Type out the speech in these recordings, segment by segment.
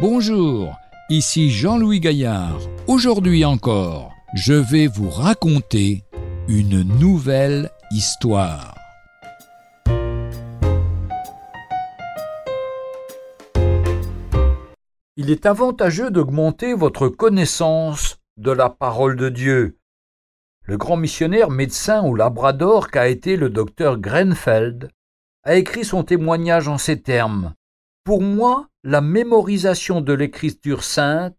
Bonjour, ici Jean-Louis Gaillard. Aujourd'hui encore, je vais vous raconter une nouvelle histoire. Il est avantageux d'augmenter votre connaissance de la parole de Dieu. Le grand missionnaire médecin au Labrador qu'a été le docteur Grenfeld a écrit son témoignage en ces termes. Pour moi, la mémorisation de l'écriture sainte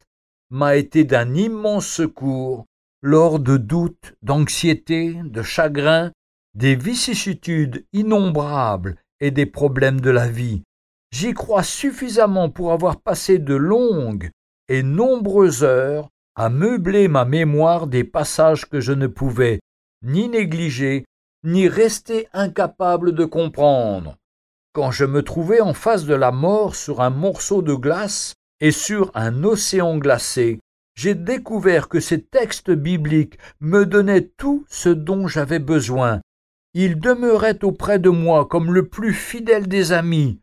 m'a été d'un immense secours lors de doutes, d'anxiété, de chagrin, des vicissitudes innombrables et des problèmes de la vie. J'y crois suffisamment pour avoir passé de longues et nombreuses heures à meubler ma mémoire des passages que je ne pouvais ni négliger, ni rester incapable de comprendre. Quand je me trouvais en face de la mort sur un morceau de glace et sur un océan glacé, j'ai découvert que ces textes bibliques me donnaient tout ce dont j'avais besoin. Ils demeuraient auprès de moi comme le plus fidèle des amis.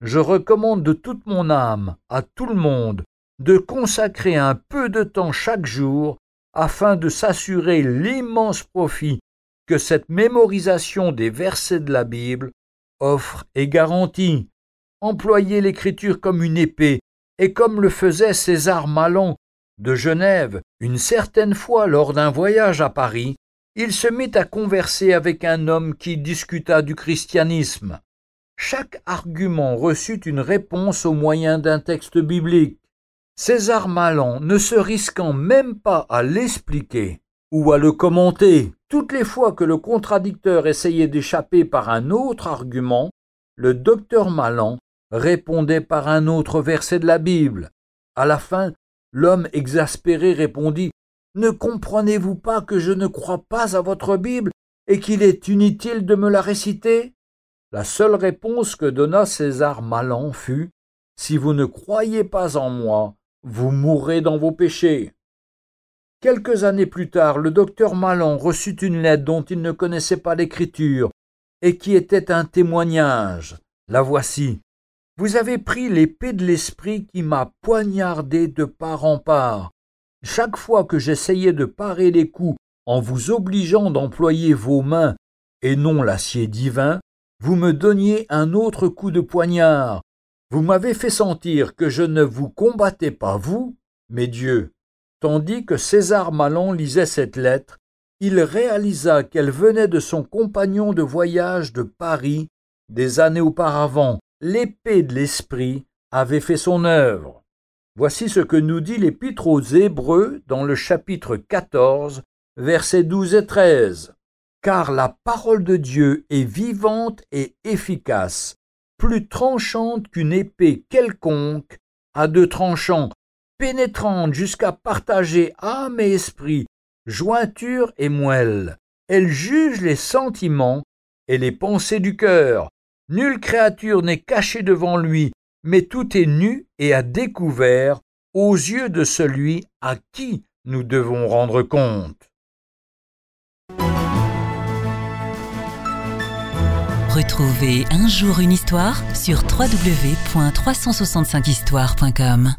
Je recommande de toute mon âme à tout le monde de consacrer un peu de temps chaque jour afin de s'assurer l'immense profit que cette mémorisation des versets de la Bible offre et garantit. Employer l'écriture comme une épée, et comme le faisait César Malan de Genève une certaine fois lors d'un voyage à Paris, il se mit à converser avec un homme qui discuta du christianisme. Chaque argument reçut une réponse au moyen d'un texte biblique. César Malan, ne se risquant même pas à l'expliquer ou à le commenter, toutes les fois que le contradicteur essayait d'échapper par un autre argument, le docteur Malan répondait par un autre verset de la Bible. À la fin, l'homme exaspéré répondit Ne comprenez-vous pas que je ne crois pas à votre Bible et qu'il est inutile de me la réciter? La seule réponse que donna César Malan fut Si vous ne croyez pas en moi, vous mourrez dans vos péchés. Quelques années plus tard, le docteur Malan reçut une lettre dont il ne connaissait pas l'écriture et qui était un témoignage. La voici. Vous avez pris l'épée de l'esprit qui m'a poignardé de part en part. Chaque fois que j'essayais de parer les coups en vous obligeant d'employer vos mains et non l'acier divin, vous me donniez un autre coup de poignard, vous m'avez fait sentir que je ne vous combattais pas vous, mais Dieu. Tandis que César Malan lisait cette lettre, il réalisa qu'elle venait de son compagnon de voyage de Paris des années auparavant. L'épée de l'esprit avait fait son œuvre. Voici ce que nous dit l'Épître aux Hébreux dans le chapitre 14, versets 12 et 13. Car la parole de Dieu est vivante et efficace, plus tranchante qu'une épée quelconque, à deux tranchants, pénétrante jusqu'à partager âme et esprit, jointure et moelle. Elle juge les sentiments et les pensées du cœur. Nulle créature n'est cachée devant lui, mais tout est nu et à découvert aux yeux de celui à qui nous devons rendre compte. Retrouvez un jour une histoire sur www.365histoire.com.